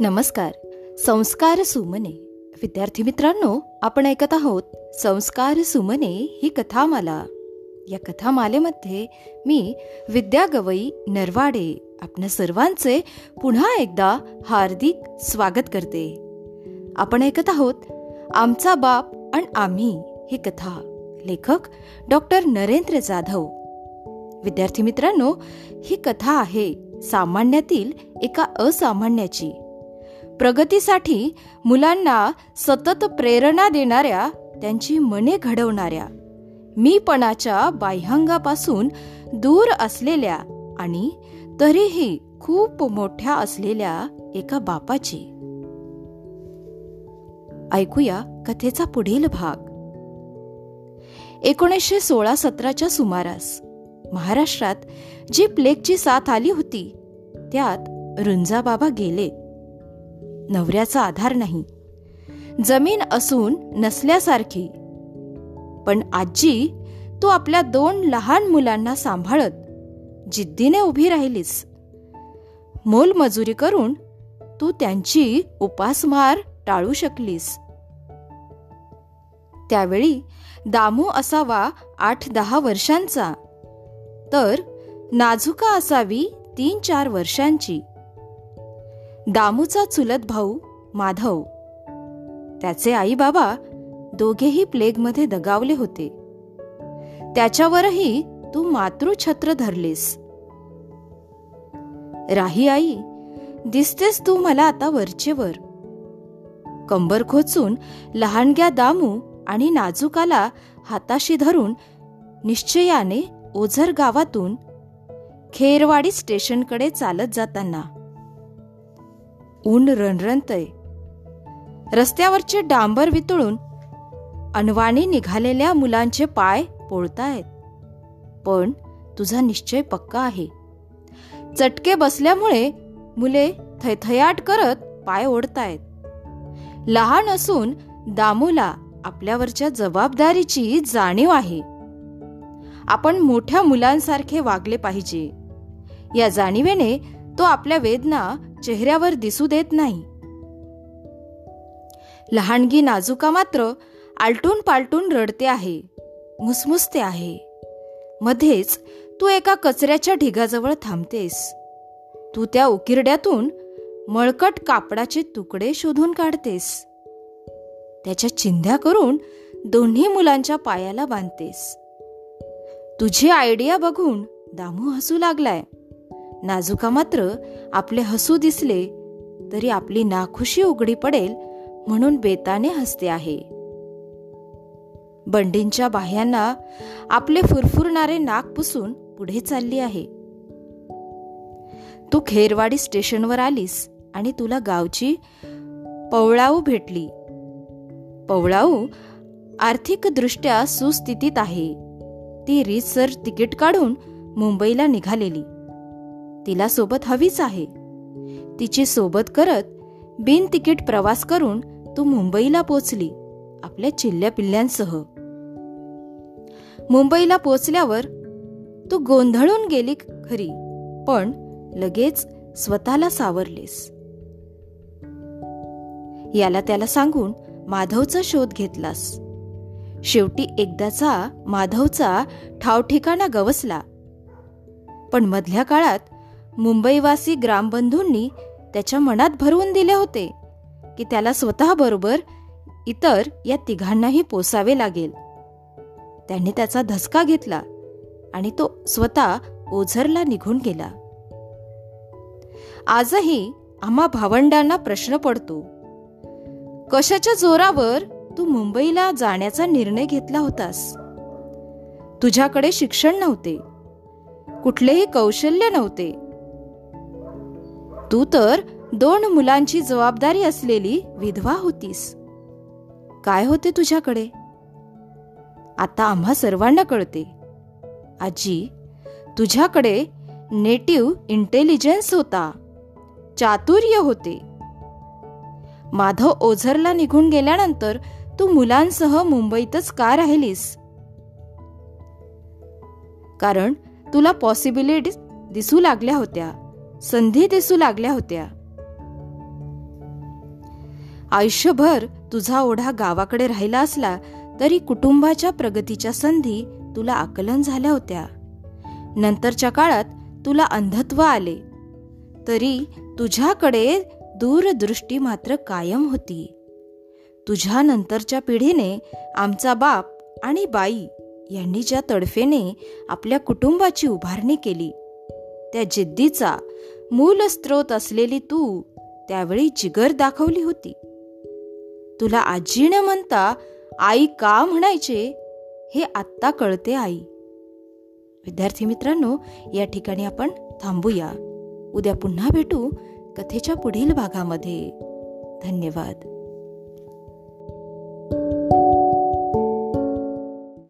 नमस्कार. संस्कार सुमने. विद्यार्थी मित्रांनो आपण ऐकत आहोत संस्कार सुमने ही कथामाला. या कथामालेमध्ये मी विद्या गवई नरवाडे आपल्या सर्वांचे पुन्हा एकदा हार्दिक स्वागत करते. आपण ऐकत आहोत आमचा बाप आणि आम्ही ही कथा. लेखक डॉक्टर नरेंद्र जाधव. विद्यार्थी मित्रांनो ही कथा आहे सामान्यातील एका असामान्याची. प्रगतीसाठी मुलांना सतत प्रेरणा देणाऱ्या त्यांची मने घडवणाऱ्या मीपणाच्या बाह्यांगापासून दूर असलेल्या आणि तरीही खूप मोठ्या असलेल्या एका बापाची. ऐकूया कथेचा पुढील भाग. एकोणीसशे सोळा सतराच्या सुमारास महाराष्ट्रात जी प्लेगची साथ आली होती त्यात रुंजाबाबा गेले. नवऱ्याचा आधार नाही. जमीन असून नसल्यासारखी. पण आजी तू आपल्या दोन लहान मुलांना सांभाळत जिद्दीने उभी राहिलीस. मोलमजुरी करून तू त्यांची उपासमार टाळू शकलीस. त्यावेळी दामू असावा आठ दहा वर्षांचा तर नाजुका असावी तीन चार वर्षांची. दामूचा चुलत भाऊ माधव. त्याचे आई बाबा दोघेही प्लेगमध्ये दगावले होते. त्याच्यावरही तू मातृछत्र धरलेस. राही आई दिसतेस तू मला आता वरचेवर. कंबर खोचून लहानग्या दामू आणि नाजुकाला हाताशी धरून निश्चयाने ओझर गावातून खेरवाडी स्टेशनकडे चालत जाताना ऊन रणरणतय. रस्त्यावरचे डांबर वितळून अनवाणी निघालेल्या मुलांचे पाय पोळतायत. पण तुझा निश्चय पक्का आहे. चटके बसल्यामुळे मुले थैथयाट करत पाय ओढतायत. लहान असून दामूला आपल्यावरच्या जबाबदारीची जाणीव आहे. आपण मोठ्या मुलांसारखे वागले पाहिजे. या जाणीवेने तो आपल्या वेदना चेहऱ्यावर दिसू देत नाही. लहानगी नाजुका मात्र आलटून पालटून रडते आहे. मुसमुसते आहे. मध्येच तू एका कचऱ्याच्या ढिगाजवळ थांबतेस. तू त्या उकिरड्यातून मळकट कापडाचे तुकडे शोधून काढतेस. त्याच्या चिंध्या करून दोन्ही मुलांच्या पायाला बांधतेस. तुझी आयडिया बघून दामू हसू लागलाय. नाजुका मात्र आपले हसू दिसले तरी आपली नाखुशी उघडी पडेल म्हणून बेताने हसते आहे. बंडींच्या बाह्यांना आपले फुरफुरणारे नाक पुसून पुढे चालली आहे. तू खेरवाडी स्टेशनवर आलीस आणि तुला गावची पवळाऊ भेटली. पवळाऊ आर्थिकदृष्ट्या सुस्थितीत आहे. ती रीतसर तिकीट काढून मुंबईला निघालेली. तिला सोबत हवीच आहे. तिची सोबत करत बिन तिकीट प्रवास करून तू मुंबईला पोचली आपल्या चिल्ल्या पिल्ल्यांसह. मुंबईला पोचल्यावर तू गोंधळून गेली खरी पण लगेच स्वतःला सावरलेस. याला त्याला सांगून माधवचा शोध घेतलास. शेवटी एकदाचा माधवचा ठावठिकाणा गवसला. पण मधल्या काळात मुंबईवासी ग्रामबंधूंनी त्याच्या मनात भरवून दिले होते की त्याला स्वतःबरोबर इतर या तिघांनाही पोसावे लागेल. त्यांनी त्याचा धसका घेतला आणि तो स्वतः ओझरला निघून गेला. आजही आम्हा भावंडांना प्रश्न पडतो कशाच्या जोरावर तू मुंबईला जाण्याचा निर्णय घेतला होतास? तुझ्याकडे शिक्षण नव्हते कुठलेही कौशल्य नव्हते तू तर दोन मुलांची जबाबदारी असलेली विधवा होतीस. काय होते तुझ्याकडे? आता आम्हा सर्वांना कळते. आजी तुझ्याकडे नेटिव्ह इंटेलिजन्स होता. चातुर्य होते. माधव ओझरला निघून गेल्यानंतर तू मुलांसह मुंबईतच का राहिलीस? कारण तुला पॉसिबिलिटीज दिसू लागल्या होत्या. संधी दिसू लागल्या होत्या. आयुष्यभर तुझा ओढा गावाकडे राहिला असला तरी कुटुंबाच्या प्रगतीच्या संधी तुला आकलन झाल्या होत्या. नंतरच्या काळात तुला अंधत्व आले. तरी तुझ्याकडे दूरदृष्टी मात्र कायम होती. तुझ्या नंतरच्या पिढीने आमचा बाप आणि बाई यांनी ज्या तडफेने आपल्या कुटुंबाची उभारणी केली त्या जिद्दीचा मूल स्त्रोत असलेली तू त्यावेळी जिगर दाखवली होती. तुला आजी न म्हणता आई का म्हणायचे हे आत्ता कळते आई. विद्यार्थी मित्रांनो या ठिकाणी आपण थांबूया. उद्या पुन्हा भेटू कथेच्या पुढील भागामध्ये. धन्यवाद.